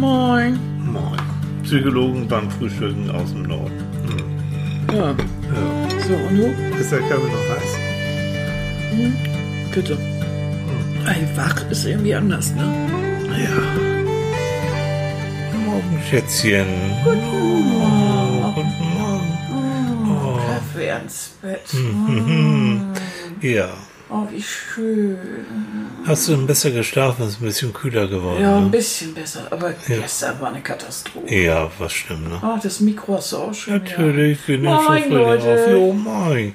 Moin. Moin. Psychologen beim Frühstücken aus dem Norden. Hm. Ja. Ja. So, und du? Ist der Kaffee noch heiß? Bitte. Ey, wach ist irgendwie anders, ne? Ja. Morgen, Schätzchen. Guten Morgen. Guten Morgen. Kaffee ans Bett. Ja. Oh, wie schön. Hast du denn besser geschlafen? Ist ein bisschen kühler geworden. Ja, ein ne? bisschen besser, aber gestern war eine Katastrophe. Ja, was stimmt, ne? Ah, das Mikro hast du auch schon. Natürlich, wir nehmen schon Moin, früh auf. Jo, moin.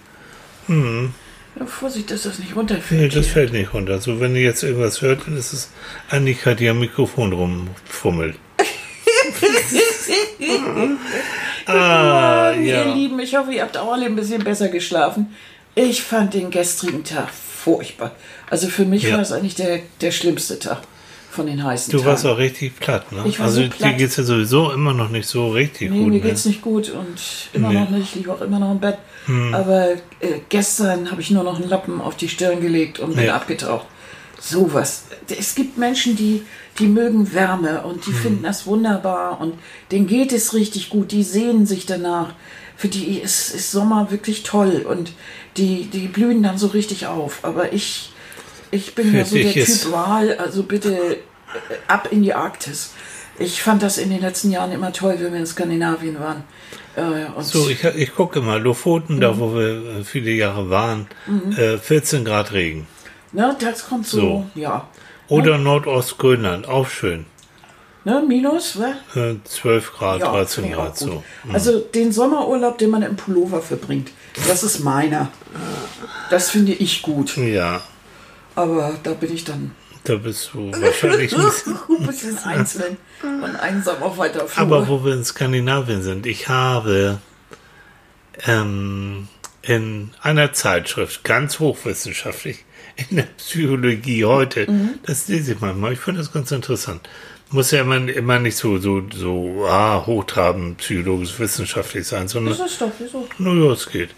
Ja. Vorsicht, dass das nicht runterfällt. Nee, das hier. fällt nicht runter. Also wenn ihr jetzt irgendwas hört, dann ist es Annika, die am Mikrofon rumfummelt. ah, Morgen, ja. Ihr Lieben, ich hoffe, ihr habt auch alle ein bisschen besser geschlafen. Ich fand den gestrigen Tag furchtbar. Also für mich Ja. war es eigentlich der, der schlimmste Tag von den heißen Du Tagen. warst auch richtig platt, ne? Ich war also so platt. dir geht's ja sowieso immer noch nicht so richtig Nee, gut. mir ne? geht's nicht gut und immer Nee. Hm. noch nicht. Ich liege auch immer noch im Bett. Aber äh, gestern habe ich nur noch einen Lappen auf die Stirn gelegt und bin Ja. abgetaucht. Sowas. Es gibt Menschen, die, die mögen Wärme und die Hm. finden das wunderbar und denen geht es richtig gut. Die sehnen sich danach. Für die ist, ist Sommer wirklich toll und die, die blühen dann so richtig auf. Aber ich, ich bin Für ja so der ist- Typ Wal, also bitte äh, ab in die Arktis. Ich fand das in den letzten Jahren immer toll, wenn wir in Skandinavien waren. Äh, und So, ich, ich gucke mal, Lofoten, Mhm. da wo wir äh, viele Jahre waren, äh, 14 Grad Regen. ne, das kommt so, So. ja. Oder Nordostgrönland, auch schön. Ne, Minus, wa? Äh, 12 Grad, Ja, 13 finde ich auch Grad so. Also den Sommerurlaub, den man im Pullover verbringt, das ist meiner. Das finde ich gut. Ja, Aber da bin ich dann da bist du wahrscheinlich ein bisschen. ein bisschen einzeln und einsam auf weiter Flur. Aber wo wir in Skandinavien sind, ich habe ähm, in einer Zeitschrift, ganz hochwissenschaftlich, in der Psychologie heute, Mhm. das lese ich manchmal, ich finde das ganz interessant. Muss ja immer, immer nicht so, so, so ah, hochtrabend psychologisch wissenschaftlich sein, sondern das ist doch wieso. nur ja, es geht.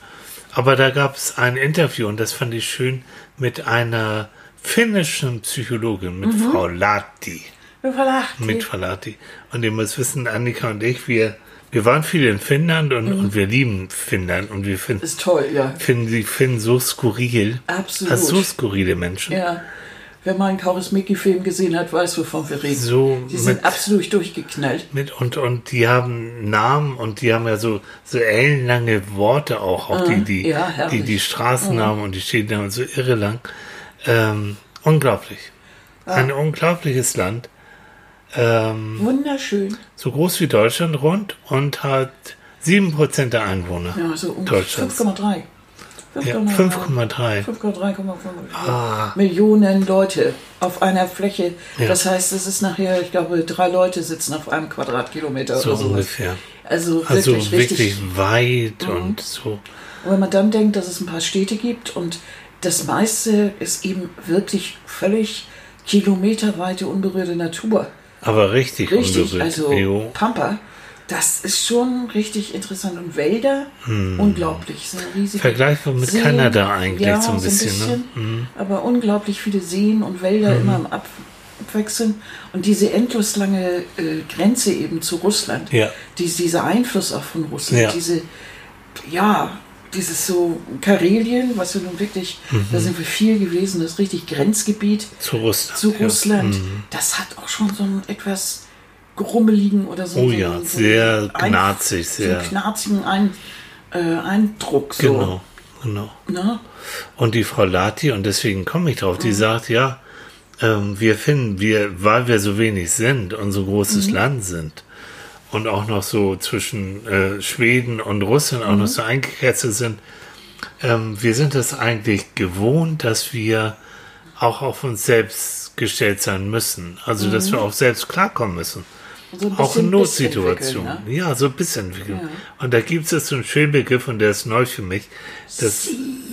Aber da gab es ein Interview und das fand ich schön mit einer finnischen Psychologin, mit Mhm. Frau Lahti Wir verlacht. mit Falati. Und ihr müsst wissen, Annika und ich, wir, wir waren viel in Finnland und, und wir lieben Finnland und wir finden, Ist toll, ja. finden die Finnen so skurril. Absolut. Also so skurrile Menschen. Ja. Wer mal einen Kaurismäki-Film gesehen hat, weiß, wovon wir reden. So Die sind mit- absolut durchgeknallt. Mit, und, und die haben Namen und die haben ja so, so ellenlange Worte auch, auch die, die, Mhm. Ja, herrlich. Mhm. die, die Straßennamen und die Städtenamen so irre lang. Ähm, unglaublich. Ein unglaubliches Land. Ähm, Wunderschön. so groß wie Deutschland rund und hat 7% der Einwohner. Ja, so Deutschlands. 5,3. Ja, 5,3. 5,3,5 Ah. Millionen Leute auf einer Fläche. Ja. Das heißt, es ist nachher, ich glaube, drei Leute sitzen auf einem Quadratkilometer So oder sowas. ungefähr. Also, Also wirklich, wirklich, richtig. Mhm. weit und so. Und wenn man dann denkt, dass es ein paar Städte gibt und das meiste ist eben wirklich völlig kilometerweite unberührte Natur. Aber richtig, Richtig, unberührt. also Jo. Pampa, das ist schon richtig interessant. Und Wälder, unglaublich, sind riesige. Hm. Vergleichbar mit Seen, Kanada eigentlich ja, so ein bisschen. Ne? Mhm. Aber unglaublich viele Seen und Wälder immer im Ab Abwechseln. Und diese endlos lange äh, Grenze eben zu Russland, Ja. die, dieser Einfluss auch von Russland, Ja. diese, ja, dieses so Karelien, was ja nun wirklich, Mhm. da sind wir viel gewesen, das richtig Grenzgebiet Zu Russland. zu ja. Russland. Mhm. Das hat auch schon so einen etwas grummeligen oder so. Oh so ja, einen- so sehr einen knarzig, So sehr. einen knarzigen Ein, äh, Eindruck. So. Genau, genau. Ne? Und die Frau Lati, und deswegen komme ich drauf, Mhm. die sagt, ja, ähm, wir finden, wir, weil wir so wenig sind und so Mhm. großes Land sind und auch noch so zwischen äh, Schweden und Russland auch Mhm. noch so eingekesselt sind, ähm, wir sind es eigentlich gewohnt, dass wir auch auf uns selbst gestellt sein müssen. Also, dass wir auch selbst klarkommen müssen. So Auch entwickeln, Ne? Ja, so ein bisschen entwickeln. Und da gibt es jetzt so einen schönen Begriff und der ist neu für mich. Das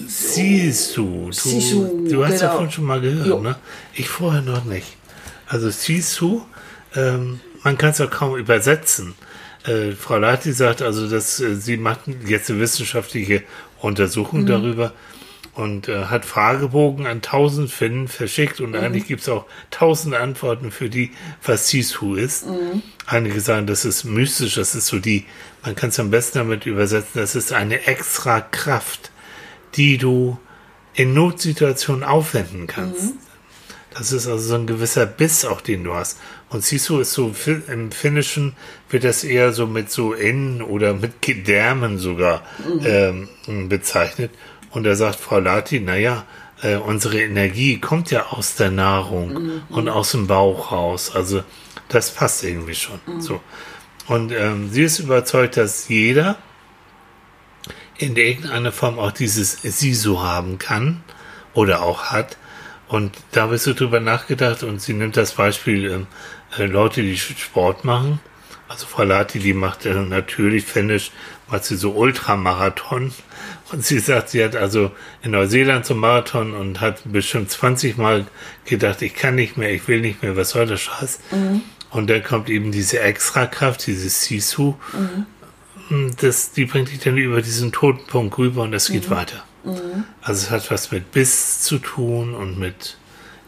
Sisu. Du, Sisu, du hast genau. davon schon mal gehört, Jo. ne? Ich vorher noch nicht. Also Sisu, ähm, man kann es auch kaum übersetzen. Äh, Frau Lati sagt also, dass äh, sie macht jetzt eine wissenschaftliche Untersuchung Mhm. darüber und äh, hat Fragebogen an tausend Finnen verschickt und mhm. eigentlich gibt es auch tausend Antworten für die, was Sisu ist. Mhm. Einige sagen, das ist mystisch, das ist so die, man kann es am besten damit übersetzen, das ist eine extra Kraft, die du in Notsituationen aufwenden kannst. Mhm. Das ist also so ein gewisser Biss auch, den du hast. Und Sisu ist so, im Finnischen wird das eher so mit so Innen oder mit Gedärmen sogar mhm. ähm, bezeichnet. Und da sagt Frau Lati, naja, äh, unsere Energie kommt ja aus der Nahrung mhm. und aus dem Bauch raus. Also das passt irgendwie schon. Mhm. So. Und ähm, sie ist überzeugt, dass jeder in irgendeiner Form auch dieses Sisu haben kann oder auch hat. Und da ich so drüber nachgedacht und sie nimmt das Beispiel ähm, äh, Leute, die Sport machen. Also Frau Lati, die macht äh, natürlich finnisch, macht sie so Ultramarathon und sie sagt, sie hat also in Neuseeland zum Marathon und hat bestimmt 20 Mal gedacht, ich kann nicht mehr, ich will nicht mehr, was soll der Scheiß? Mhm. Und dann kommt eben diese Extrakraft, dieses Sisu. Mhm. Das, die bringt dich dann über diesen Totenpunkt rüber und es geht mhm. weiter. Mhm. Also es hat was mit Biss zu tun und mit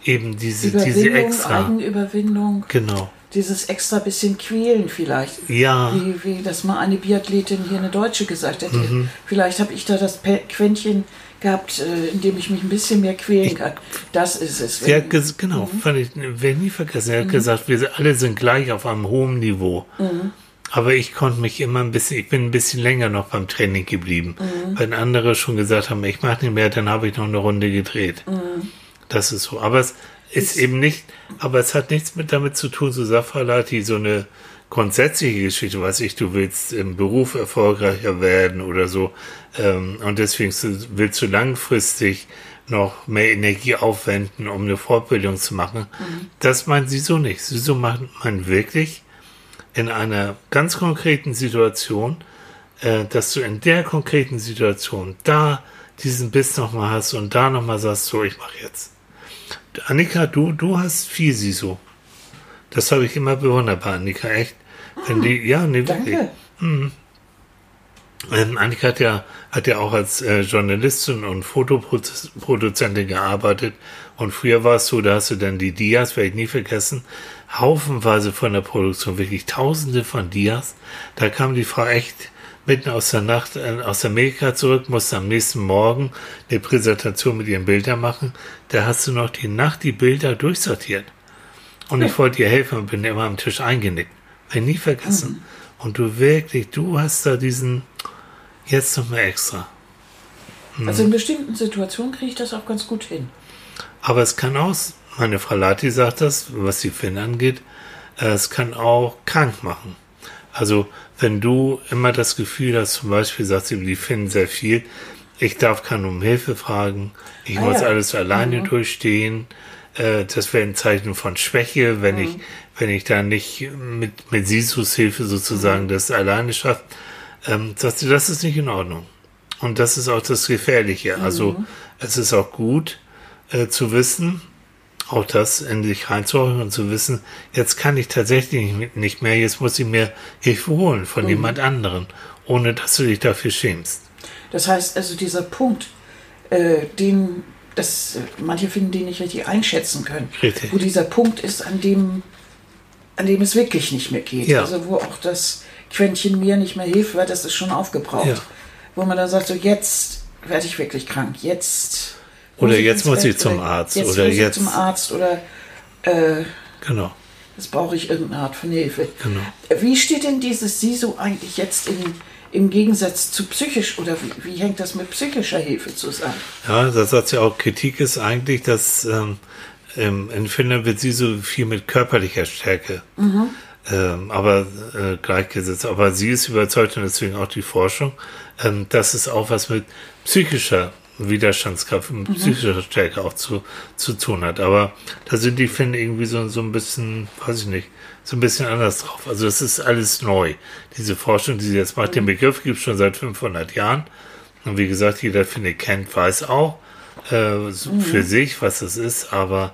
eben diese, diese extra. Eigenüberwindung. Genau dieses extra bisschen quälen vielleicht. Ja. Wie, wie das mal eine Biathletin hier, eine Deutsche, gesagt hat. Mhm. Vielleicht habe ich da das Quäntchen gehabt, äh, in dem ich mich ein bisschen mehr quälen kann. Das ist es. Hat genau, mhm. fand ich, werde nie vergessen. Sie hat mhm. gesagt, wir alle sind gleich auf einem hohen Niveau. Mhm. Aber ich konnte mich immer ein bisschen, ich bin ein bisschen länger noch beim Training geblieben. Mhm. Wenn andere schon gesagt haben, ich mache nicht mehr, dann habe ich noch eine Runde gedreht. Mhm. Das ist so. Aber es, ist eben nicht, aber es hat nichts mit damit zu tun, so Safalati, so eine grundsätzliche Geschichte, was ich, du willst im Beruf erfolgreicher werden oder so, ähm, und deswegen willst du langfristig noch mehr Energie aufwenden, um eine Fortbildung zu machen. Mhm. Das meint sie so nicht. Sie so macht man wirklich in einer ganz konkreten Situation, äh, dass du in der konkreten Situation da diesen Biss nochmal hast und da nochmal sagst, so, ich mache jetzt. Annika, du, du hast viel Siso. Das habe ich immer bewundert bei Annika, echt. Wenn die, ja, nee, wirklich. Mhm. Ähm, Annika hat ja, hat ja auch als äh, Journalistin und Fotoproduzentin gearbeitet. Und früher war es so, da hast du dann die Dias, werde ich nie vergessen, haufenweise von der Produktion, wirklich tausende von Dias. Da kam die Frau echt mitten aus der Nacht äh, aus Amerika zurück, musste am nächsten Morgen eine Präsentation mit ihren Bildern machen. Da hast du noch die Nacht die Bilder durchsortiert. Und ich wollte ihr helfen und bin immer am Tisch eingenickt. Bin nie vergessen. Mhm. Und du wirklich, du hast da diesen, jetzt noch mal extra. Mhm. Also in bestimmten Situationen kriege ich das auch ganz gut hin. Aber es kann auch, meine Frau Lati sagt das, was die Finn angeht, äh, es kann auch krank machen. Also wenn du immer das Gefühl hast, zum Beispiel sagst du, die finden sehr viel, ich darf keinen um Hilfe fragen, ich ah, muss ja. alles alleine mhm. durchstehen, äh, das wäre ein Zeichen von Schwäche, wenn mhm. ich, wenn ich da nicht mit, mit Sisus Hilfe sozusagen mhm. das alleine schaffe, ähm, sagst du, das ist nicht in Ordnung. Und das ist auch das Gefährliche. Also mhm. es ist auch gut äh, zu wissen, auch das in sich reinzuhören und zu wissen, jetzt kann ich tatsächlich nicht mehr, jetzt muss ich mir Hilfe holen von mhm. jemand anderen, ohne dass du dich dafür schämst. Das heißt also, dieser Punkt, äh, den das, manche finden den nicht richtig einschätzen können, richtig. wo dieser Punkt ist, an dem, an dem es wirklich nicht mehr geht. Ja. Also wo auch das Quäntchen mir nicht mehr hilft, weil das ist schon aufgebraucht. Ja. Wo man dann sagt, so jetzt werde ich wirklich krank, jetzt oder jetzt muss ich zum Arzt. Jetzt oder muss jetzt. Ich zum Arzt oder. Äh, genau. Jetzt brauche ich irgendeine Art von Hilfe. Genau. Wie steht denn dieses SISO eigentlich jetzt in, im Gegensatz zu psychisch oder wie, wie, hängt das mit psychischer Hilfe zusammen? Ja, das hat ja auch Kritik ist eigentlich, dass ähm, in Finnland wird SISO viel mit körperlicher Stärke mhm. ähm, aber äh, gleichgesetzt. Aber sie ist überzeugt und deswegen auch die Forschung, ähm, dass es auch was mit psychischer Widerstandskraft und mhm. psychischer Stärke auch zu, zu tun hat. Aber da sind die Fälle irgendwie so, so ein bisschen, weiß ich nicht, so ein bisschen anders drauf. Also es ist alles neu. Diese Forschung, die sie jetzt macht, mhm. den Begriff gibt es schon seit 500 Jahren. Und wie gesagt, jeder Finne kennt, weiß auch äh, mhm. für sich, was das ist. Aber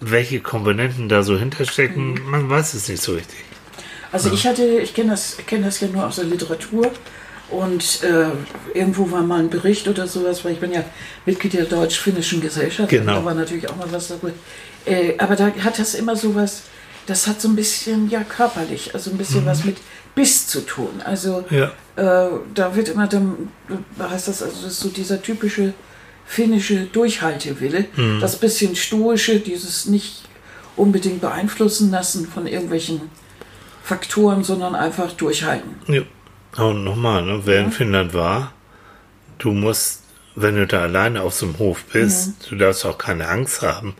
welche Komponenten da so hinterstecken, mhm. man weiß es nicht so richtig. Also ja. ich hatte, ich kenne das, kenne das ja nur aus der Literatur Und äh, irgendwo war mal ein Bericht oder sowas, weil ich bin ja Mitglied der Deutsch-Finnischen Gesellschaft. Genau. Da war natürlich auch mal was darüber. Äh, aber da hat das immer sowas, das hat so ein bisschen, ja, körperlich, also ein bisschen mhm. was mit Biss zu tun. Also ja. äh, da wird immer, dann heißt das, also das ist so dieser typische finnische Durchhaltewille, mhm. das bisschen stoische, dieses nicht unbedingt beeinflussen lassen von irgendwelchen Faktoren, sondern einfach durchhalten. Ja. Und nochmal, ne, wer ja. in Finnland war, du musst, wenn du da alleine auf so einem Hof bist, mhm. du darfst auch keine Angst haben.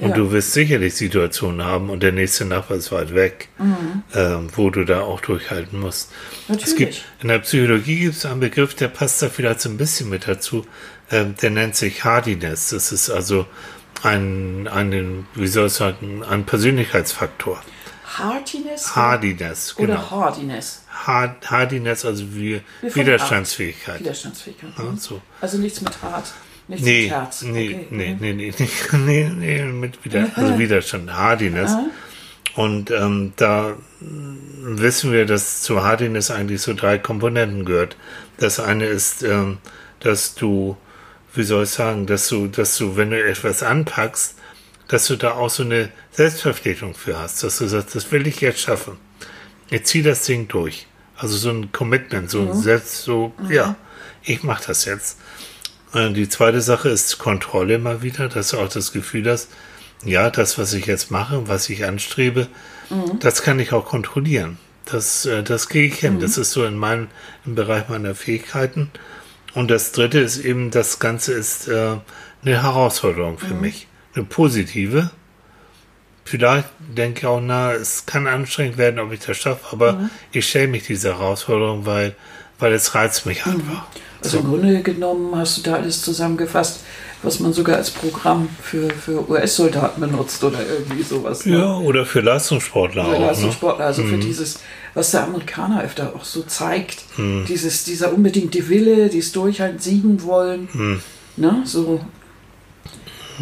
Und ja. du wirst sicherlich Situationen haben und der nächste Nachbar ist weit weg, mhm. ähm, wo du da auch durchhalten musst. Natürlich. Es gibt, in der Psychologie gibt es einen Begriff, der passt da vielleicht so ein bisschen mit dazu. Ähm, der nennt sich Hardiness. Das ist also ein, ein, wie soll ich sagen, ein Persönlichkeitsfaktor. Hardiness? Hardiness, genau. Oder Hardiness. Hard, Hardiness, also wie, Widerstandsfähigkeit. Widerstandsfähigkeit. Ja, so. Also nichts mit hart. Nichts nee, mit Herz. Nee, okay. nee, nee, nee, nee, nee, nee, mit Wider, also Widerstand, Hardiness. Und ähm, da wissen wir, dass zu Hardiness eigentlich so drei Komponenten gehört. Das eine ist, ähm, dass du, wie soll ich sagen, dass du, dass du, wenn du etwas anpackst, dass du da auch so eine Selbstverpflichtung für hast, dass du sagst, das will ich jetzt schaffen. Ich ziehe das Ding durch. Also so ein Commitment, so ein mhm. Selbst, so, mhm. ja, ich mache das jetzt. Und die zweite Sache ist Kontrolle immer wieder, dass du auch das Gefühl hast, ja, das, was ich jetzt mache, was ich anstrebe, mhm. das kann ich auch kontrollieren. Das, äh, das kriege ich hin. Mhm. Das ist so in meinem, im Bereich meiner Fähigkeiten. Und das dritte ist eben, das Ganze ist äh, eine Herausforderung für mhm. mich. Eine positive. Vielleicht denke ich auch, na, es kann anstrengend werden, ob ich das schaffe, aber mhm. ich stelle mich dieser Herausforderung, weil, weil es reizt mich mhm. einfach. Also so. im Grunde genommen hast du da alles zusammengefasst, was man sogar als Programm für, für US-Soldaten benutzt oder irgendwie sowas. Ne? Ja, oder für Leistungssportler oder auch. Ne? Leistungssportler, ne? also mhm. für dieses, was der Amerikaner öfter auch so zeigt, mhm. dieses, dieser unbedingte Wille, dieses Durchhalten, siegen wollen. Mhm. Ne? So,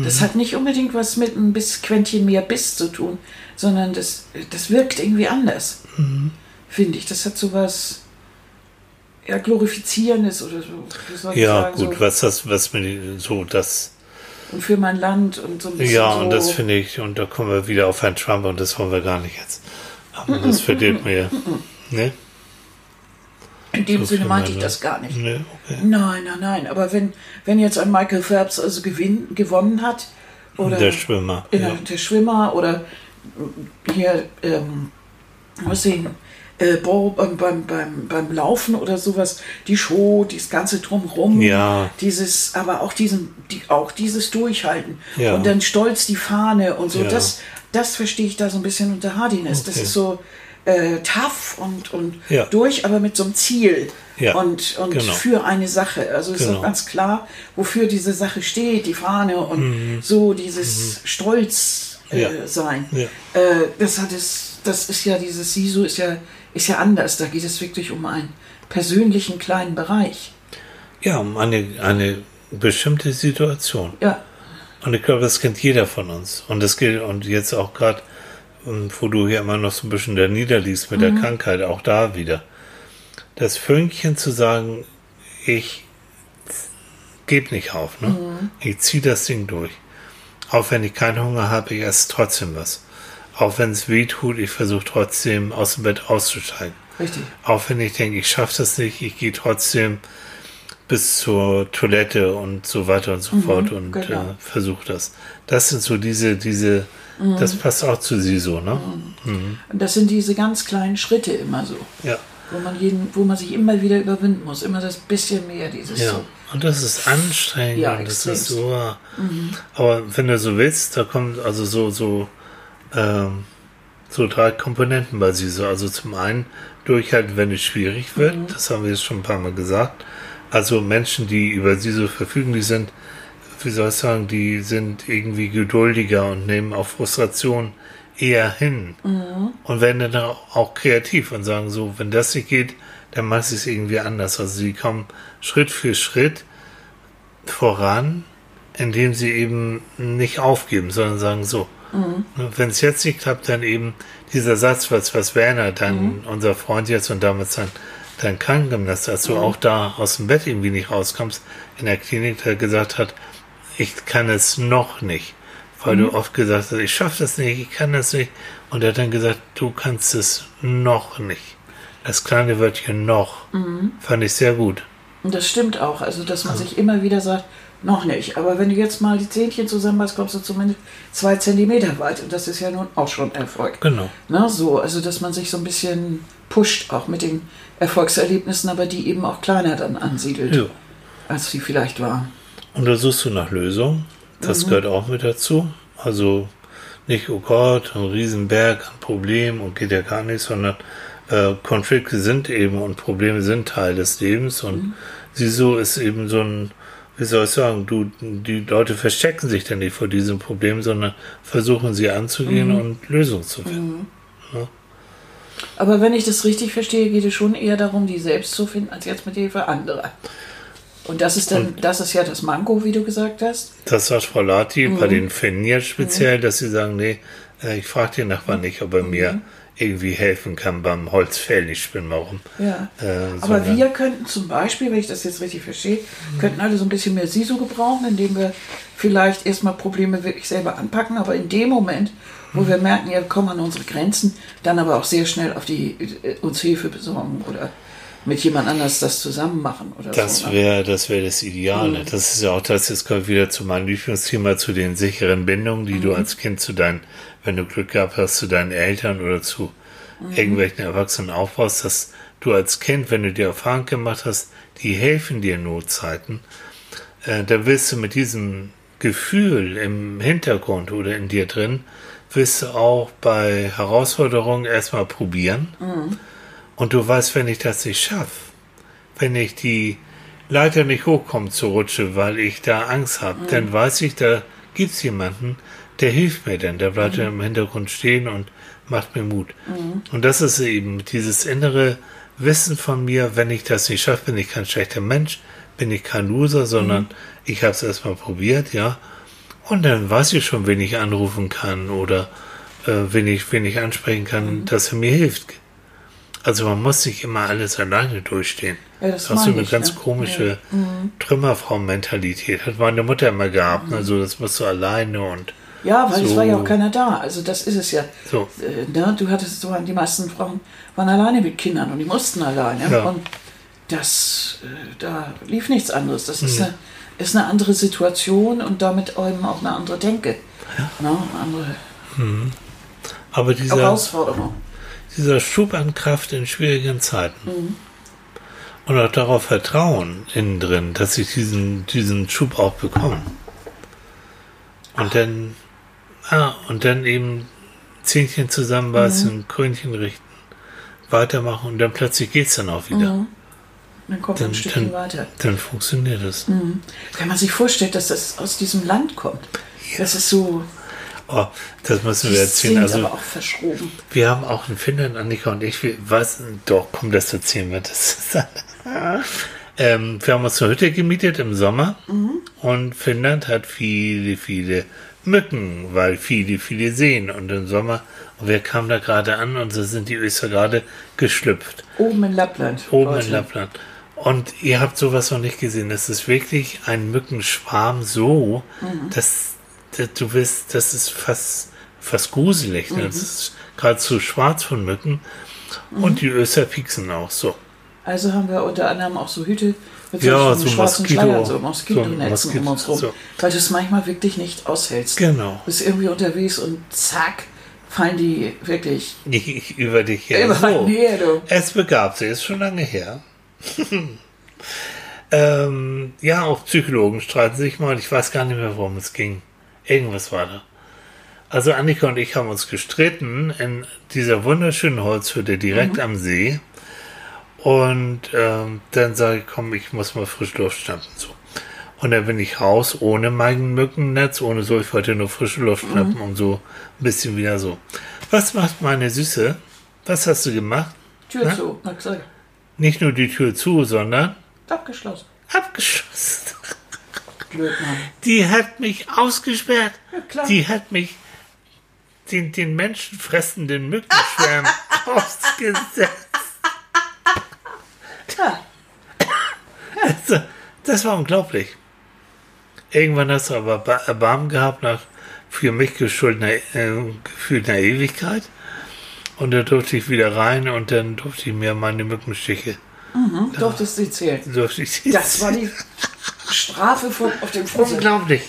das hat nicht unbedingt was mit ein bisschen Quäntchen mehr Biss zu tun, sondern das, das wirkt irgendwie anders, mhm. finde ich. Das hat so was ja, Glorifizierendes oder so. ja, sagen, gut, so. was das, was mir so das. Und für mein Land und so ein bisschen. Ja, und das finde ich, und da kommen wir wieder auf Herrn Trump und das wollen wir gar nicht jetzt. Aber das verdient mir. Ne? In dem so Sinne meinte ich das gar nicht. Nee, okay. Nein, nein, nein. Aber wenn, wenn jetzt ein Michael Phelps also gewinn, gewonnen hat, oder der Schwimmer, ja. der Schwimmer oder hier, ähm, was sehen, äh, beim, beim, beim, beim Laufen oder sowas, die Show, das ganze drumherum, ja. dieses, aber auch diesen, die, auch dieses Durchhalten ja. und dann stolz die Fahne und so, ja. das, das verstehe ich da so ein bisschen unter Hardiness. Okay. Das ist so äh, tough und, und durch, aber mit so einem Ziel. und, und genau. für eine Sache. Also ist genau. auch ganz klar, wofür diese Sache steht, die Fahne und mhm. so dieses mhm. Stolz äh, sein. Äh, das hat es, das ist ja dieses Sisu ist ja ist ja anders. Da geht es wirklich um einen persönlichen kleinen Bereich. Ja, um eine, eine bestimmte Situation. Ja. Und ich glaube, das kennt jeder von uns. Und das gilt, und jetzt auch gerade, ähm, wo du hier immer noch so ein bisschen da niederliegst mit mhm. der Krankheit, auch da wieder. Das Fünkchen zu sagen, ich gebe nicht auf, ne? Mhm. Ich ziehe das Ding durch. Auch wenn ich keinen Hunger habe, ich esse trotzdem was. Auch wenn es weh tut, ich versuche trotzdem aus dem Bett auszusteigen. Richtig. Auch wenn ich denke, ich schaffe das nicht, ich gehe trotzdem bis zur Toilette und so weiter und so mhm, fort und genau. äh, versuche das. Das sind so diese, diese, mhm. das passt auch zu sie so, ne? Mhm. mhm. Und das sind diese ganz kleinen Schritte immer so. Ja. Wo man jeden, wo man sich immer wieder überwinden muss, immer das bisschen mehr, dieses ja. so. Und das ist anstrengend, ja, das ist so. Mhm. Aber wenn du so willst, da kommt also so, so ähm, so drei Komponenten bei SISO. Also zum einen durchhalten, wenn es schwierig wird. Mhm. Das haben wir jetzt schon ein paar Mal gesagt. Also Menschen, die über SISO verfügen, die sind, wie soll ich sagen, die sind irgendwie geduldiger und nehmen auf Frustration eher hin. Mhm. Und werden dann auch kreativ und sagen so, wenn das nicht geht, dann mache ich es irgendwie anders. Also sie kommen Schritt für Schritt voran, indem sie eben nicht aufgeben, sondern sagen so, Mhm. Wenn es jetzt nicht klappt, dann eben dieser Satz, was, was Werner, dann mhm. unser Freund jetzt und damals dann dein Krankengymnast, als du mhm. auch da aus dem Bett irgendwie nicht rauskommst, in der Klinik, der gesagt hat, ich kann es noch nicht. Weil mhm. du oft gesagt hast, ich schaffe das nicht, ich kann das nicht. Und er hat dann gesagt, du kannst es noch nicht. Das kleine Wörtchen noch mhm. fand ich sehr gut. Und das stimmt auch. Also, dass man also. sich immer wieder sagt, noch nicht. Aber wenn du jetzt mal die Zähnchen zusammenmachst, kommst du zumindest zwei Zentimeter weit. Und das ist ja nun auch schon Erfolg. Genau. Na, so, also dass man sich so ein bisschen pusht, auch mit den Erfolgserlebnissen, aber die eben auch kleiner dann ansiedelt, ja. als sie vielleicht waren. Und da suchst du nach Lösungen. Das mhm. gehört auch mit dazu. Also nicht, oh Gott, ein Riesenberg an Problemen und geht ja gar nicht, sondern äh, Konflikte sind eben und Probleme sind Teil des Lebens und mhm. so ist eben so ein wie soll ich sagen, du, die Leute verstecken sich dann nicht vor diesem Problem, sondern versuchen sie anzugehen mhm. und Lösungen zu finden. Mhm. Ja. Aber wenn ich das richtig verstehe, geht es schon eher darum, die selbst zu finden, als jetzt mit Hilfe anderer. Und das ist dann, und das ist ja das Manko, wie du gesagt hast. Das sagt Frau Lati mhm. bei den Fennier speziell, mhm. dass sie sagen, nee, äh, ich frage den Nachbarn nicht, ob er mir mhm irgendwie helfen kann beim Holzfällen. Ich spinne mal rum. Ja. Äh, Aber wir könnten zum Beispiel, wenn ich das jetzt richtig verstehe, mhm. könnten alle so ein bisschen mehr SISO gebrauchen, indem wir vielleicht erstmal Probleme wirklich selber anpacken, aber in dem Moment, wo mhm. wir merken, ja, wir kommen an unsere Grenzen, dann aber auch sehr schnell auf die äh, uns Hilfe besorgen oder mit jemand anders das zusammen machen oder das so. Ne? Wär, das wäre das Ideale. Mhm. Das ist ja auch das, jetzt kommt wieder zu meinem Lieblingsthema, zu den sicheren Bindungen, die mhm. du als Kind zu deinen wenn du Glück gehabt hast, zu deinen Eltern oder zu mhm. irgendwelchen Erwachsenen aufbaust, dass du als Kind, wenn du dir Erfahrung gemacht hast, die helfen dir in Notzeiten, äh, dann willst du mit diesem Gefühl im Hintergrund oder in dir drin, willst du auch bei Herausforderungen erstmal probieren. Mhm. Und du weißt, wenn ich das nicht schaffe, wenn ich die Leiter nicht hochkomme zur Rutsche, weil ich da Angst habe, mhm. dann weiß ich, da gibt es jemanden, der hilft mir denn, der bleibt mhm. im Hintergrund stehen und macht mir Mut. Mhm. Und das ist eben dieses innere Wissen von mir, wenn ich das nicht schaffe, bin ich kein schlechter Mensch, bin ich kein Loser, sondern mhm. ich habe es erstmal probiert, ja. Und dann weiß ich schon, wen ich anrufen kann oder äh, wen, ich, wen ich ansprechen kann, mhm. dass er mir hilft. Also man muss nicht immer alles alleine durchstehen. Ja, das, ist so eine ich, ganz ja. komische ja. Mhm. Trümmerfrau-Mentalität. Hat meine Mutter immer gehabt. Mhm. Also das musst du alleine und ja, weil so. es war ja auch keiner da. Also das ist es ja. So. Äh, ne? Du hattest so, die meisten Frauen waren alleine mit Kindern und die mussten alleine. Ja. Und das, äh, da lief nichts anderes. Das ist, mhm. eine, ist eine andere Situation und damit eben auch eine andere Denke. Ja. Ne? Eine andere mhm. Aber dieser, Herausforderung. Dieser Schub an Kraft in schwierigen Zeiten. Mhm. Und auch darauf vertrauen innen drin, dass ich diesen, diesen Schub auch bekomme. Und Ach. dann Ah, und dann eben Zähnchen zusammenbeißen, mhm. Krönchen richten, weitermachen und dann plötzlich geht es dann auch wieder. Mhm. Dann kommt dann, ein Stückchen dann, weiter. Dann funktioniert das. Mhm. Wenn man sich vorstellt, dass das aus diesem Land kommt. Ja. Das ist so. Oh, das müssen wir erzählen. Also, aber auch verschroben. Wir haben auch in Finnland, Annika und ich, wir, was, doch, komm, das erzählen wir. Das ähm, wir haben uns eine Hütte gemietet im Sommer mhm. und Finnland hat viele, viele Mücken, weil viele, viele sehen. Und im Sommer, und wir kamen da gerade an und so sind die Öster gerade geschlüpft. Oben in Lappland. Oben in Lappland. Und ihr habt sowas noch nicht gesehen. Das ist wirklich ein Mückenschwarm so, mhm. dass, du wirst, das ist fast, fast gruselig. Ne? Mhm. Das ist gerade zu schwarz von Mücken. Mhm. Und die Öster pieksen auch so. Also haben wir unter anderem auch so Hüte mit ja, so schwarzen Moskito, Schleiern, so Moskitonetzen so um uns rum. So. Weil du es manchmal wirklich nicht aushältst. Genau. Du bist irgendwie unterwegs und zack, fallen die wirklich ich, über dich her. Über so. her, du. Es begab sich, ist schon lange her. ähm, ja, auch Psychologen streiten sich mal. Ich weiß gar nicht mehr, worum es ging. Irgendwas war da. Also Annika und ich haben uns gestritten in dieser wunderschönen Holzhütte direkt mhm. am See. Und ähm, dann sage ich, komm, ich muss mal frisch Luft schnappen. So. Und dann bin ich raus ohne mein Mückennetz, ohne so, ich wollte nur frische Luft mhm. schnappen mhm. und so ein bisschen wieder so. Was macht meine Süße? Was hast du gemacht? Tür Na? zu, gesagt. Nicht nur die Tür zu, sondern abgeschlossen. Abgeschlossen. Blöd, Mann. Die hat mich ausgesperrt. Ja, klar. Die hat mich den, den menschenfressenden Mückenschwärm ausgesetzt. Das war unglaublich. Irgendwann hast du aber Erbarmen gehabt nach für mich geschuldener, äh, gefühlter Ewigkeit. Und da durfte ich wieder rein und dann durfte ich mir meine Mückenstiche. Mhm, durftest du zählen. Durfte ich sie das war die Strafe von, auf dem Fuß. Unglaublich.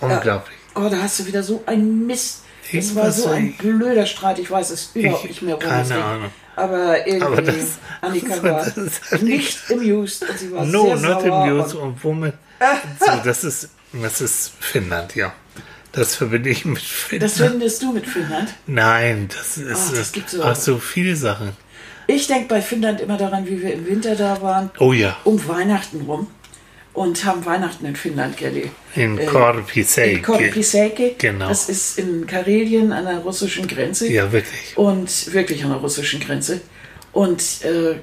Unglaublich. Ja. Oh, da hast du wieder so ein Mist. Es war so ein blöder Streit. Ich weiß es überhaupt ich, nicht mehr. Keine Ahnung. Aber irgendwie, aber das, Annika war das nicht amused und sie war no, sehr not sauer amused. Und, und womit? so, das ist, das ist Finnland, ja. Das verbinde ich mit Finnland. Das verbindest du mit Finnland? Nein, das ist oh, das gibt so, ach, so viele Sachen. Ich denke bei Finnland immer daran, wie wir im Winter da waren. Oh ja. Um Weihnachten rum. Und haben Weihnachten in Finnland gelebt. In äh. In Korpiseke. Genau. Das ist in Karelien an der russischen Grenze. Ja, wirklich. Und wirklich an der russischen Grenze. Und äh,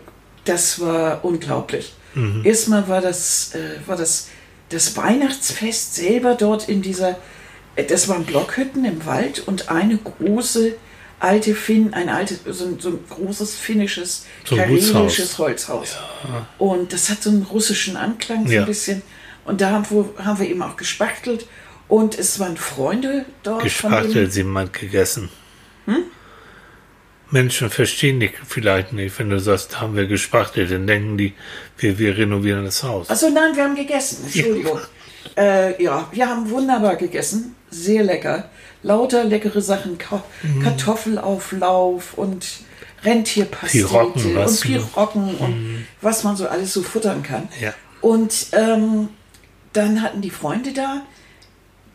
das war unglaublich. Mhm. Erstmal war das, äh, war das das Weihnachtsfest selber dort in dieser, äh, das waren Blockhütten im Wald und eine große alte Finn, ein altes, so ein, so ein großes finnisches, so karelisches Holzhaus. Ja. Und das hat so einen russischen Anklang so ja. ein bisschen. Und da haben wir, haben wir eben auch gespachtelt. Und es waren Freunde dort. Gespachtelt, sie meint gegessen. Hm? Menschen verstehen dich vielleicht nicht, wenn du sagst, haben wir gespachtelt, dann denken die, wir, wir renovieren das Haus. Achso, nein, wir haben gegessen. Entschuldigung. Ja. Äh, ja, wir haben wunderbar gegessen. Sehr lecker. Lauter leckere Sachen. Ka mhm. Kartoffelauflauf und Rentierpastete Pirocken, und Pirocken mhm. und was man so alles so futtern kann. Ja. Und ähm, dann hatten die Freunde da.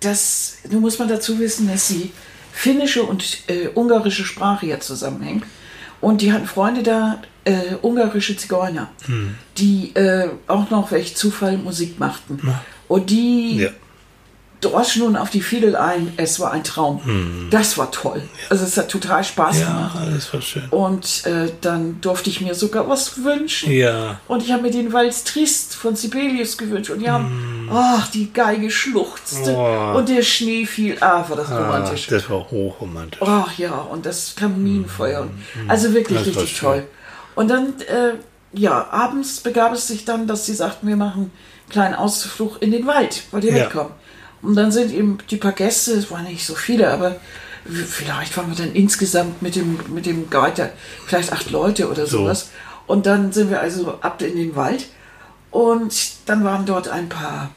Das, nun muss man dazu wissen, dass sie finnische und äh, ungarische Sprache ja zusammenhängt. Und die hatten Freunde da, äh, ungarische Zigeuner, hm. die äh, auch noch welch Zufall Musik machten. Und die ja drosch nun auf die Fiedel ein. Es war ein Traum. Hm. Das war toll. Also es hat total Spaß ja, gemacht. das war schön. Und äh, dann durfte ich mir sogar was wünschen. Ja. Und ich habe mir den Walz Trist von Sibelius gewünscht. Und die haben, hm. ach, die Geige schluchzte. Oh. Und der Schnee fiel. Ah, war das ah, romantisch. Das war hochromantisch. Ach ja, und das Kaminfeuer. Hm. Also wirklich das richtig toll. Und dann, äh, ja, abends begab es sich dann, dass sie sagten, wir machen einen kleinen Ausflug in den Wald. Wollt ihr ja. mitkommen? Und dann sind eben die paar Gäste, es waren nicht so viele, aber vielleicht waren wir dann insgesamt mit dem, mit dem Guide vielleicht acht Leute oder so. sowas. Und dann sind wir also ab in den Wald und dann waren dort ein paar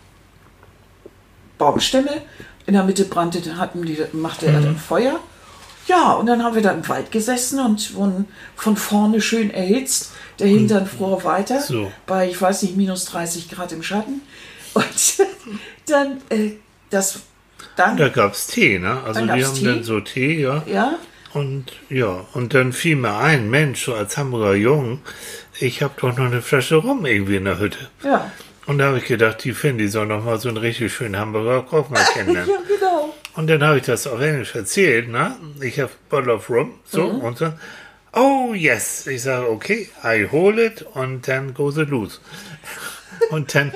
Baumstämme. In der Mitte brannte, hatten die, machte er dann mhm. Feuer. Ja, und dann haben wir da im Wald gesessen und wurden von vorne schön erhitzt. Der Hintern fror weiter so. bei, ich weiß nicht, minus 30 Grad im Schatten. Und dann äh, das dann. Da gab es Tee, ne? Also wir haben Tee. dann so Tee, ja. Ja. Und ja, und dann fiel mir ein, Mensch, so als Hamburger Jung, ich habe doch noch eine Flasche Rum irgendwie in der Hütte. Ja. Und da habe ich gedacht, die Finn, die soll noch mal so einen richtig schönen Hamburger Koch mal kennenlernen. ja, genau. Und dann habe ich das auf Englisch erzählt, ne? Ich habe Bottle of Rum, so, mhm. und dann, oh yes. Ich sage, okay, I hold it und dann goes it loose. Und dann,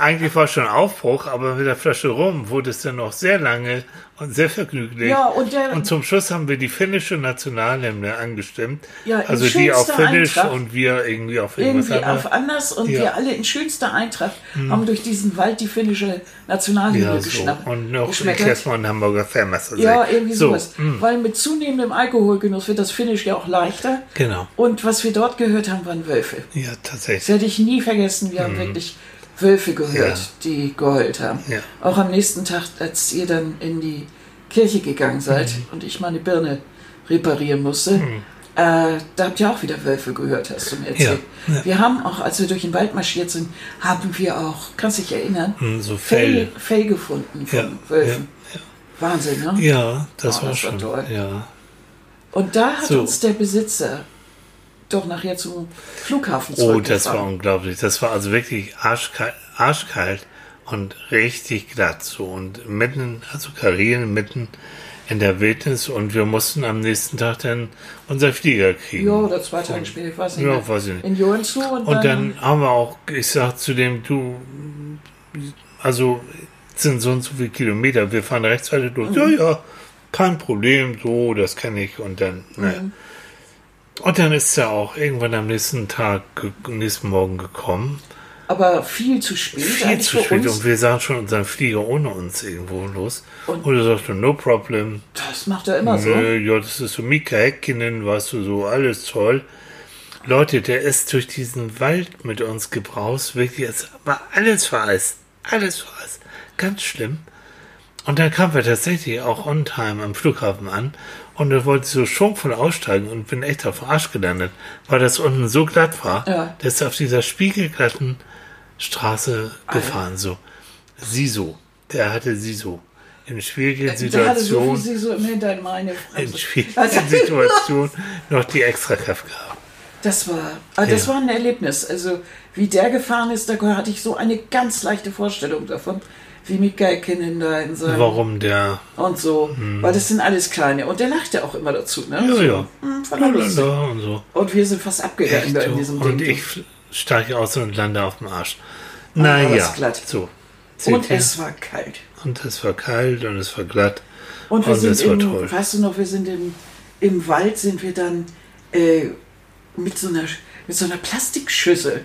eigentlich war schon Aufbruch, aber mit der Flasche rum wurde es dann auch sehr lange und sehr vergnüglich. Ja, und, der, und zum Schluss haben wir die finnische Nationalhymne angestimmt. Ja, also die auf Finnisch Eintracht. und wir irgendwie auf Irgendwie auf anders und ja. wir alle in schönster Eintracht hm. haben durch diesen Wald die finnische Nationalhymne ja, so. geschnappt. Und noch erstmal ein Hamburger Fernmesser. Ja, irgendwie so. sowas. Hm. Weil mit zunehmendem Alkoholgenuss wird das Finnisch ja auch leichter. Genau. Und was wir dort gehört haben, waren Wölfe. Ja, tatsächlich. Das hätte ich nie vergessen. Wir hm. haben wirklich Wölfe gehört, ja. die geheult haben. Ja. Auch am nächsten Tag, als ihr dann in die Kirche gegangen seid mhm. und ich meine Birne reparieren musste, mhm. äh, da habt ihr auch wieder Wölfe gehört, hast du mir erzählt. Ja. Wir haben auch, als wir durch den Wald marschiert sind, haben wir auch, kannst du dich erinnern, mhm, so Fell. Fell, gefunden von Wölfen. Wahnsinn, ne? Ja, das, oh, war, das schon, toll. Ja. Und da hat so. uns der Besitzer doch nachher zum Flughafen Oh, das war unglaublich. Das war also wirklich arschkalt, arschkalt und richtig glatt so. Und mitten, also Karelen mitten in der Wildnis und wir mussten am nächsten Tag dann unser Flieger kriegen. Ja, oder zwei Tage später, ich weiß nicht. Ja, weiß ich nicht. In Joensuu und, und dann, dann haben wir auch, ich sag zu dem, du, also sind so und so viele Kilometer, wir fahren rechts weiter durch. Mhm. Ja, ja, kein Problem, so, das kenne ich. Und dann, ne. Und dann ist er auch irgendwann am nächsten Tag, nächsten Morgen gekommen. aber viel zu spät. Viel zu spät und wir sahen schon unseren Flieger ohne uns irgendwo los. Und, und er sagte, no problem. Das macht er immer Nö, so. Ja, das ist so Mika Häkkinen, weißt du, so alles toll. Leute, der ist durch diesen Wald mit uns gebraust, wirklich, es war alles vereist. Alles vereist. Ganz schlimm. Und dann kamen wir tatsächlich auch on time am Flughafen an und da wollte so schwungvoll aussteigen und bin echt auf den Arsch gelandet, weil das unten so glatt war. Ja. Der ist auf dieser spiegelglatten Straße gefahren, so. Siso. Der hatte Siso. In schwierigen Situationen. So meine In schwierigen also, Situationen noch die Extrakraft gehabt. Das war, also das ja. war ein Erlebnis. Also, wie der gefahren ist, da hatte ich so eine ganz leichte Vorstellung davon wie Mikael kennen da in seinem. Warum der. Und so. Hm. Weil das sind alles kleine. Und der lacht ja auch immer dazu, ne? Ja, so, ja. Hm, und, so. und wir sind fast abgegangen da in diesem und Ding. Und ich steige aus und lande auf dem Arsch. Naja. So. Seht und ihr? es war kalt. Und es war kalt und es war glatt. Und, wir und sind es war im, toll. Weißt du noch, wir sind im, im Wald, sind wir dann äh, mit, so einer, mit so einer Plastikschüssel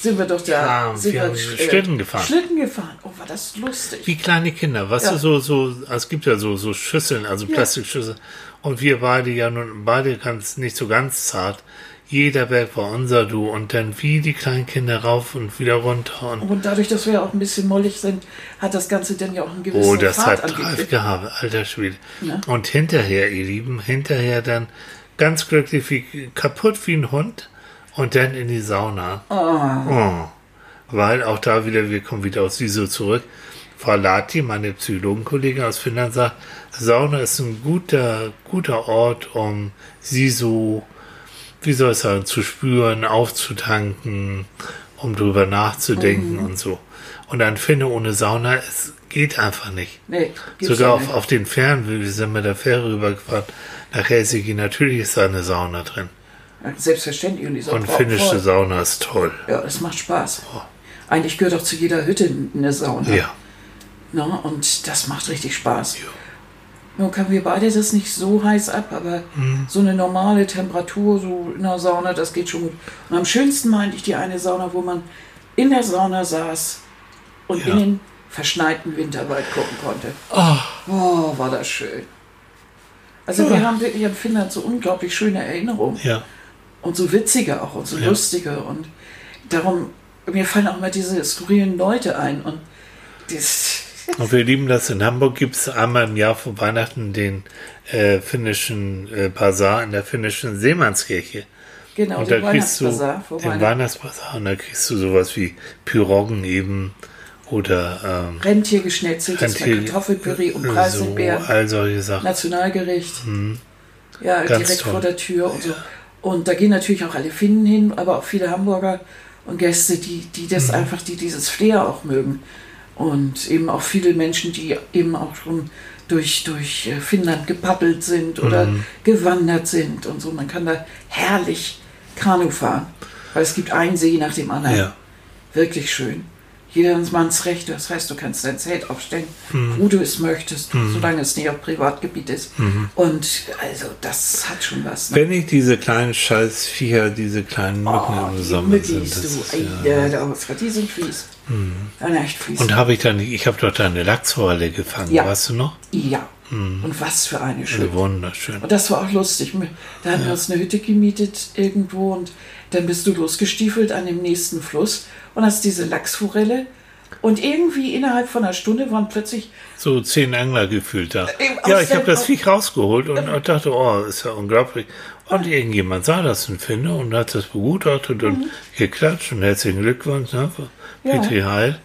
sind wir doch da. Ja, sind wir, wir Schlitten gefahren. Schlitten gefahren. Oh, war das lustig. Wie kleine Kinder. Was ja. so, so, es gibt ja so, so Schüsseln, also Plastikschüsseln. Und wir beide ja nun, beide ganz, nicht so ganz zart. Jeder Berg war unser Du und dann wie die kleinen Kinder rauf und wieder runter. Und, und dadurch, dass wir auch ein bisschen mollig sind, hat das Ganze dann ja auch einen gewissen Oh, das Fahrt hat Drive gehabt, alter Schwede. Ja. Und hinterher, ihr Lieben, hinterher dann ganz glücklich, wie, kaputt wie ein Hund und dann in die Sauna. Oh. oh. Weil auch da wieder, wir kommen wieder aus Wieso zurück. Frau Lati, meine Psychologenkollegin aus Finnland, sagt, Sauna ist ein guter, guter Ort, um Siso, wie soll ich sagen, zu spüren, aufzutanken, um drüber nachzudenken mhm. und so. Und dann finde ohne Sauna, es geht einfach nicht. Nee, Sogar auf, nicht. auf den Fähren, wir sind mit der Fähre rübergefahren, nach Helsinki, natürlich ist da eine Sauna drin. Selbstverständlich. Und, und finnische Sauna ist toll. Ja, es macht Spaß. Oh. Eigentlich gehört auch zu jeder Hütte eine Sauna. Ja. Na, und das macht richtig Spaß. Ja. Nun können wir beide das nicht so heiß ab, aber mhm. so eine normale Temperatur, so in der Sauna, das geht schon gut. Und am schönsten meinte ich die eine Sauna, wo man in der Sauna saß und ja. in den verschneiten Winterwald gucken konnte. Oh. oh, war das schön. Also ja. wir haben wirklich an Finnland so unglaublich schöne Erinnerungen. Ja und so witzige auch und so ja. lustige. Und darum, mir fallen auch immer diese skurrilen Leute ein. Und. Und wir lieben das. In Hamburg gibt es einmal im Jahr vor Weihnachten den äh, finnischen äh, Bazar in der finnischen Seemannskirche. Genau, und den da kriegst du den Weihnachtsbazar und da kriegst du sowas wie Pyroggen eben oder ähm, Rentier geschnetzelt, Rentier, Kartoffelpüree und Preiselbeeren. So, all solche Sachen. Nationalgericht. Mhm. Ja, Ganz direkt toll. vor der Tür und so. Und da gehen natürlich auch alle Finnen hin, aber auch viele Hamburger und Gäste, die, die das mhm. einfach, die dieses Flair auch mögen. Und eben auch viele Menschen, die eben auch schon durch, durch äh, Finnland gepaddelt sind oder mhm. gewandert sind und so. Man kann da herrlich Kanu fahren, weil es gibt einen See nach dem anderen. Ja. Wirklich schön jedermanns Recht. Das heißt, du kannst dein Zelt aufstellen, mhm. wo du es möchtest, mhm. solange es nicht auf Privatgebiet ist. Mhm. Und also das hat schon was. Ne? Wenn ich diese kleinen Scheißviecher, diese kleinen Mücken oh, im Sommer sind. Das du, ja, ja, die sind fies. Mhm. echt fies. Und habe ich dann, ich habe da eine Lachsforelle gefangen, ja. weißt du noch? Ja. Mhm. Und was für eine schöne. Wunderschön. Und das war auch lustig. Da haben ja. wir uns eine Hütte gemietet irgendwo und dann bist du losgestiefelt an dem nächsten Fluss und hast diese Lachsforelle. Und irgendwie innerhalb von einer Stunde waren plötzlich. So zehn Angler gefühlt da. Äh, ja, ich habe das Viech rausgeholt und äh, dachte, oh, ist ja unglaublich. Und irgendjemand sah das in Finde und hat das begutachtet und mhm. geklatscht und herzlichen Glückwunsch, ne? Petri ja. Heil.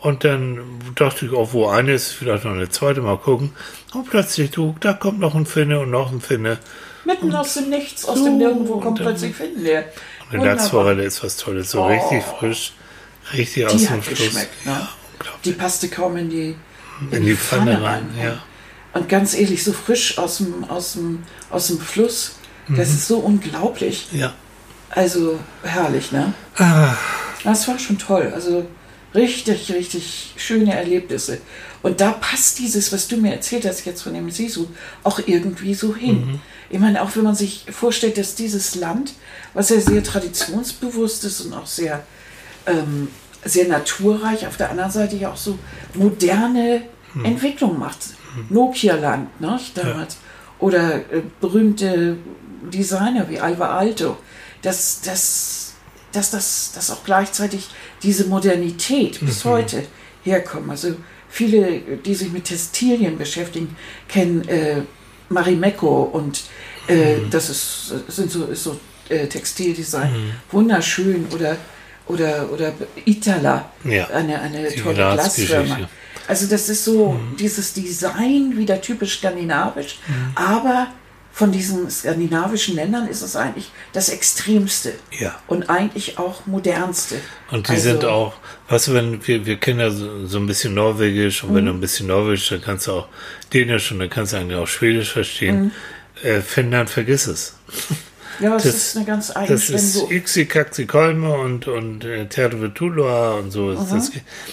Und dann dachte ich, auch oh, wo eine ist, vielleicht noch eine zweite mal gucken. Und plötzlich, du, da kommt noch ein Finne und noch ein Finne. Mitten und aus dem Nichts, aus so, dem Nirgendwo kommt plötzlich Finne leer. Eine Lachsforelle ist was Tolles, so oh. richtig frisch, richtig aus dem Fluss. Ne? Ja, die passte kaum in die, in, in die, Pfanne, Pfanne rein. rein. Ja. Und ganz ehrlich, so frisch aus dem, aus dem, aus dem Fluss, mhm. das ist so unglaublich. Ja. Also herrlich, ne? Ah. Das war schon toll. Also richtig, richtig schöne Erlebnisse. Und da passt dieses, was du mir erzählt hast jetzt von dem Sisu, auch irgendwie so hin. Mhm. Ich meine, auch wenn man sich vorstellt, dass dieses Land, was ja sehr traditionsbewusst ist und auch sehr, ähm, sehr naturreich, auf der anderen Seite ja auch so moderne hm. Entwicklung macht. Hm. Nokia-Land, ne, damals. Ja. Oder äh, berühmte Designer wie Alva Alto. Dass, dass, dass das dass auch gleichzeitig diese Modernität bis mhm. heute herkommt. Also viele, die sich mit Textilien beschäftigen, kennen äh, Marimekko und äh, mhm. das ist, sind so, ist so äh, Textildesign. Mhm. Wunderschön. Oder, oder, oder Itala, ja. eine, eine tolle Glasfirma. Also das ist so mhm. dieses Design wieder typisch skandinavisch, mhm. aber von diesen skandinavischen Ländern ist es eigentlich das Extremste. Ja. Und eigentlich auch modernste. Und die also, sind auch, weißt du, wenn wir, wir kennen ja so, so ein bisschen Norwegisch und wenn du mhm. ein bisschen Norwegisch, dann kannst du auch Dänisch und dann kannst du eigentlich auch Schwedisch verstehen. Mhm. Äh, Finnland, vergiss es. Ja, das, das, ist eine ganz eigene Das ist so. Ixi Kaxi Kolme und, und äh, Terve Tulua und so. Mhm. Das,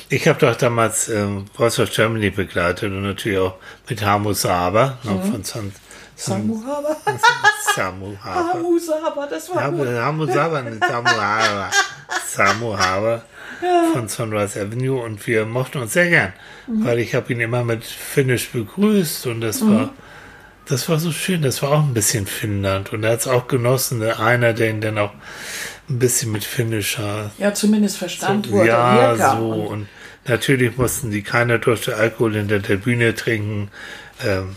ich habe doch damals äh, Voice of Germany begleitet und natürlich auch mit Hamu Saba ne, mhm. von San, Samu Haber. Samu Haber. Hamu Saba, das war Hamu, Hamu Saba, nicht Samu Haber. Samu Haber ja. von Sunrise Avenue und wir mochten uns sehr gern, mhm. weil ich habe ihn immer mit Finnisch begrüßt und das war das war so schön, das war auch ein bisschen Finnland und er hat es auch genossen, einer, der ihn dann auch ein bisschen mit finnischer. Ja, zumindest verstand so, Ja, so und natürlich mussten die keiner durfte Alkohol hinter der Bühne trinken. Ähm,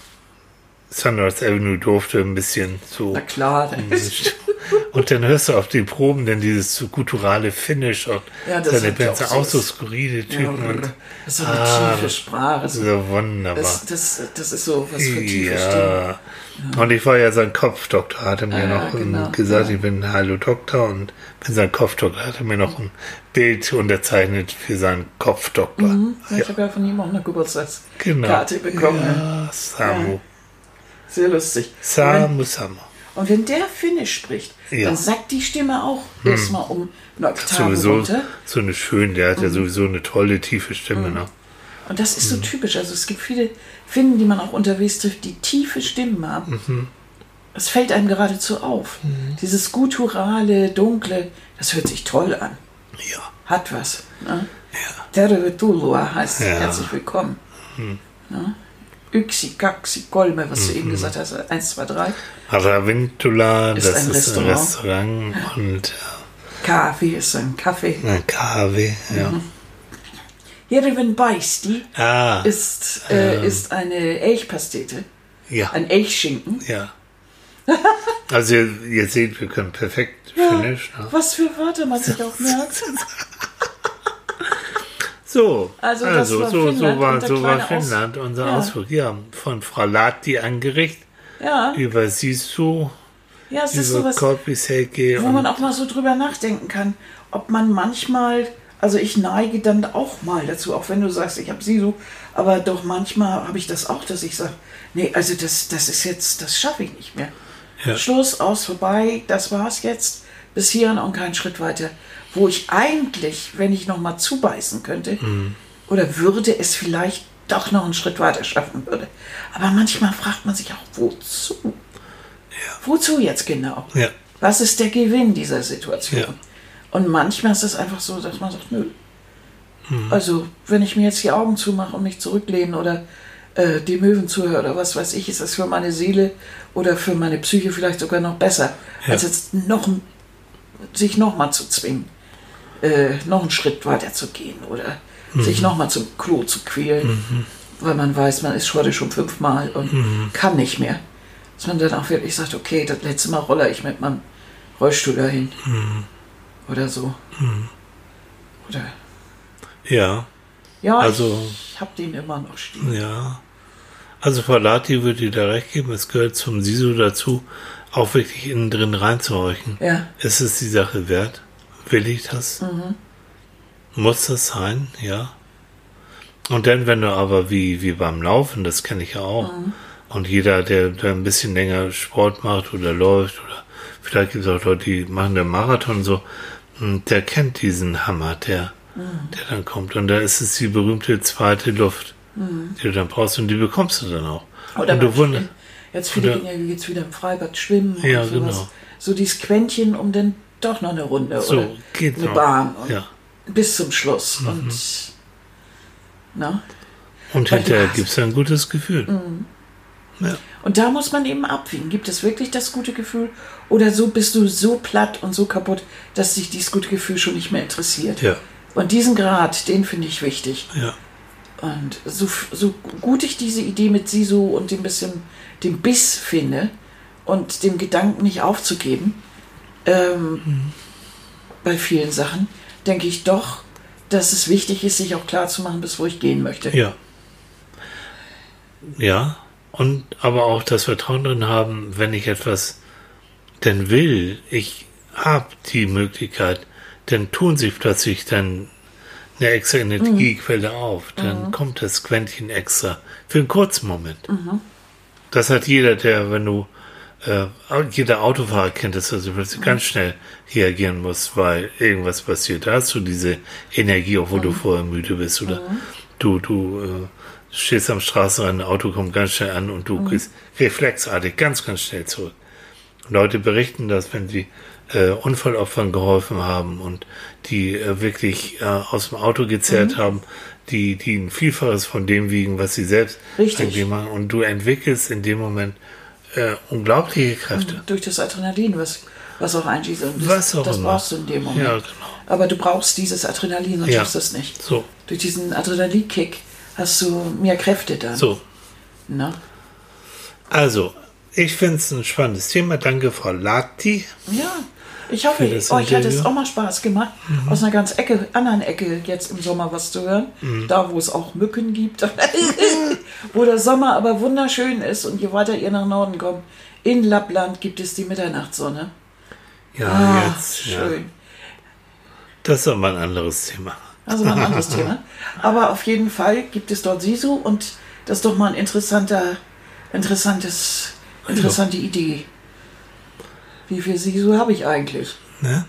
Sunrise Avenue durfte ein bisschen so. Na klar. Und dann hörst du auf den Proben dann dieses so gutturale Finish und ja, seine Bands auch, auch so skurrile Typen. Ja, und, das ist so eine ah, tiefe Sprache. So, so wunderbar. Das, das, das, ist so was für tiefe ja. ja. Und ich war ja sein Kopfdoktor, hatte mir ah, noch genau. gesagt, ich bin Hallo Doktor und bin sein Kopfdoktor, hatte mir noch ein Bild unterzeichnet für seinen Kopfdoktor. Mhm. Ich habe ja von ihm auch eine Geburtstagskarte genau. bekommen. Ja, Samu. Sehr lustig. Samu, Samu. Und wenn der Finnisch spricht, ja. dann sagt die Stimme auch hm. erstmal um eine Oktave sowieso runter. So eine schöne, der hat mhm. ja sowieso eine tolle, tiefe Stimme. Mhm. Ne? Und das ist so mhm. typisch. Also es gibt viele Finnen, die man auch unterwegs trifft, die tiefe Stimmen haben. Mhm. Es fällt einem geradezu auf. Mhm. Dieses gutturale, dunkle, das hört sich toll an. Ja. Hat was. Ne? Ja. Tervetuloa heißt ja. herzlich willkommen. Mhm. Ne? Yksi, Kaksi, Kolme, was du eben gesagt hast, 1, 2, 3. Ravintula, ist das ein ist Restaurant. ein Restaurant und Kaffee ist ein Kaffee. Ein Kaffee, ja. Mhm. Jereven Beisti ah, ist, äh, ähm, ist eine Elchpastete. Ja. Ein Elchschinken. Ja. also ihr, ihr, seht, wir können perfekt ja, Finnisch. Ne? Was für Wörter man sich auch merkt. So, also, also war so, so war, so war Finnland, Aus unser ja. Ausflug. Ja, von Frau Lati angerichtet, ja. über Sisu, ja, es über Korpiseke. Wo man auch mal so drüber nachdenken kann, ob man manchmal, also ich neige dann auch mal dazu, auch wenn du sagst, ich habe Sisu, aber doch manchmal habe ich das auch, dass ich sage, nee, also das, das ist jetzt, das schaffe ich nicht mehr. Ja. Schluss, aus, vorbei, das war's jetzt, bis hierhin und keinen Schritt weiter wo ich eigentlich, wenn ich noch mal zubeißen könnte, mhm. oder würde es vielleicht doch noch einen Schritt weiter schaffen würde. Aber manchmal fragt man sich auch, wozu? Ja. Wozu jetzt genau? Ja. Was ist der Gewinn dieser Situation? Ja. Und manchmal ist es einfach so, dass man sagt, nö. Mhm. Also, wenn ich mir jetzt die Augen zumache und mich zurücklehne oder äh, die Möwen zuhöre oder was weiß ich, ist das für meine Seele oder für meine Psyche vielleicht sogar noch besser, als jetzt noch sich nochmal zu zwingen äh, noch einen Schritt weiter zu gehen oder mhm. sich nochmal zum Klo zu quälen, mhm. weil man weiß, man ist heute schon fünfmal und mhm. kann nicht mehr. Dass man dann auch wirklich sagt, okay, das letzte Mal rolle ich mit meinem Rollstuhl dahin. Mhm. Oder so. Mhm. Oder. Ja. Ja, also, ich habe den immer noch stehen. Ja. Also Falati würde dir da recht geben, es gehört zum Sisu dazu, auch wirklich innen drin reinzuhorchen. Ja. Ist es die Sache wert? Will ich das? Mhm. Muss das sein? Ja. Und dann, wenn du aber wie, wie beim Laufen, das kenne ich ja auch, mhm. und jeder, der, der ein bisschen länger Sport macht oder läuft, oder vielleicht gibt es auch Leute, die machen den Marathon so, hm, der kennt diesen Hammer, der, mhm. der dann kommt. Und da ist es die berühmte zweite Luft, mhm. die du dann brauchst und die bekommst du dann auch. Oder und du wunderst. Jetzt viele gehen ja jetzt wieder im Freibad schwimmen ja, und sowas. Genau. So dieses Quäntchen, um dann doch noch eine Runde so, oder geht eine noch. Bahn. Ja. bis zum Schluss. Mhm. Und, na? und hinterher gibt es ein gutes Gefühl. Mhm. Ja. Und da muss man eben abwiegen. Gibt es wirklich das gute Gefühl? Oder so bist du so platt und so kaputt, dass sich dieses gute Gefühl schon nicht mehr interessiert? Ja. Und diesen Grad, den finde ich wichtig. Ja. Und so, so gut ich diese Idee mit Sisu und dem bisschen dem Biss finde und dem Gedanken nicht aufzugeben, ähm, mhm. bei vielen Sachen, denke ich doch, dass es wichtig ist, sich auch klar zu machen, bis wo ich gehen möchte. Ja. Ja. Und aber auch das Vertrauen drin haben, wenn ich etwas denn will, ich habe die Möglichkeit, dann tun sich plötzlich dann eine extra Energiequelle mhm. auf. Dann mhm. kommt das Quäntchen extra für einen kurzen Moment. Mhm. Das hat jeder, der, wenn du, äh, jeder Autofahrer kennt das, dass du plötzlich mhm. ganz schnell reagieren musst, weil irgendwas passiert. Da hast du diese Energie, obwohl du mhm. vorher müde bist oder mhm. du, du äh, stehst am Straßenrand, ein Auto kommt ganz schnell an und du kriegst reflexartig ganz, ganz schnell zurück. Leute berichten das, wenn sie äh, Unfallopfern geholfen haben und die äh, wirklich äh, aus dem Auto gezerrt mhm. haben, die, die ein Vielfaches von dem wiegen, was sie selbst Richtig. machen. Und du entwickelst in dem Moment äh, unglaubliche Kräfte. Und durch das Adrenalin, was, was auch einschießt. Das, was auch das immer. brauchst du in dem Moment. Ja, genau. Aber du brauchst dieses Adrenalin, sonst ja. tust du es nicht. So. Durch diesen Adrenalinkick hast du mehr Kräfte dann. So. Na? Also, ich finde es ein spannendes Thema. Danke, Frau Lati. Ja, ich hoffe, euch hat es auch mal Spaß gemacht, mhm. aus einer ganz Ecke, anderen Ecke jetzt im Sommer was zu hören. Mhm. Da, wo es auch Mücken gibt. wo der Sommer aber wunderschön ist und je weiter ihr nach Norden kommt, in Lappland gibt es die Mitternachtssonne. Ja, ah, jetzt. Schön. Ja. Das ist aber ein anderes Thema. Also mal ein anderes Thema. Aber auf jeden Fall gibt es dort Sisu und das ist doch mal ein interessanter, interessantes Interessante. Idee. Wie viel Sisu habe ich eigentlich? Ne?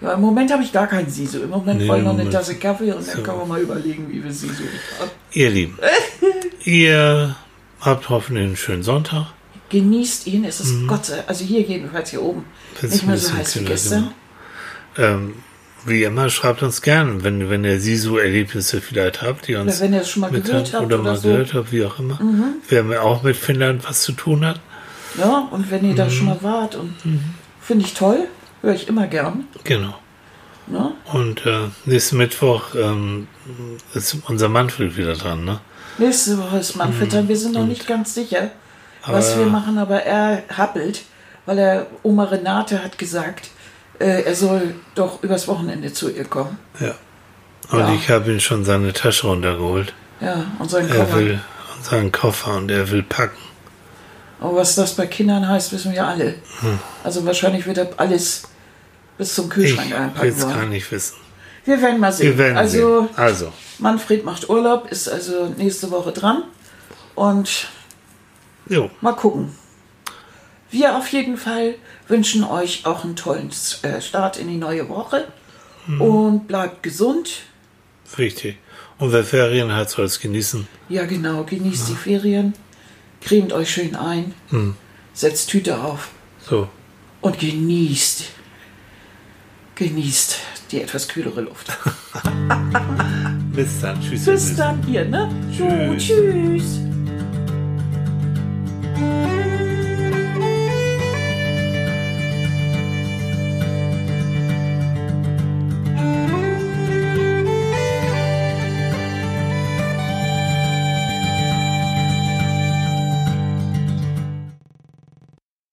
Ja, im Moment habe ich gar keinen Sisu. Im Moment nee, brauche ich noch eine Tasse Kaffee und dann so. können wir mal überlegen, wie viel Sisu ich habe. Ihr Lieben, ihr habt hoffentlich einen schönen Sonntag. Genießt ihn, es ist mhm. Gott sei also hier jedenfalls hier oben, das nicht mehr so heiß wie gestern. Ähm, wie immer, schreibt uns gerne, wenn, wenn ihr Sisu-Erlebnisse vielleicht habt, die uns. Oder wenn ihr es schon mal gehört habt. Oder, oder mal so. gehört habt, wie auch immer. Mhm. Wer auch mit Finnland was zu tun hat. Ja, und wenn ihr mhm. da schon mal wart und mhm. finde ich toll, höre ich immer gern. Genau. Ja? Und äh, nächsten Mittwoch ähm, ist unser Manfred wieder dran, ne? Nächste Woche ist Manfred dran. Wir sind noch nicht ganz sicher, was wir machen, aber er happelt, weil er Oma Renate hat gesagt, äh, er soll doch übers Wochenende zu ihr kommen. Ja. Und ja. ich habe ihn schon seine Tasche runtergeholt. Ja, und seinen Koffer. Er will seinen Koffer und er will packen. Aber was das bei Kindern heißt, wissen wir alle. Hm. Also wahrscheinlich wird er alles bis zum Kühlschrank ich einpacken. Ich will es gar nicht wissen. Wir werden mal sehen. Wir werden also, sehen. also, Manfred macht Urlaub, ist also nächste Woche dran. Und jo. mal gucken. Wir auf jeden Fall wünschen euch auch einen tollen äh, Start in die neue Woche. Hm. Und bleibt gesund. Richtig. Und wer Ferien hat, soll es genießen. Ja, genau. Genießt ja. die Ferien cremt euch schön ein, hm. setzt Tüte auf. So. Und genießt, genießt die etwas kühlere Luft. Bis dann. Tschüss. Bis dann, ihr, ne? Tschüss. Tschüss.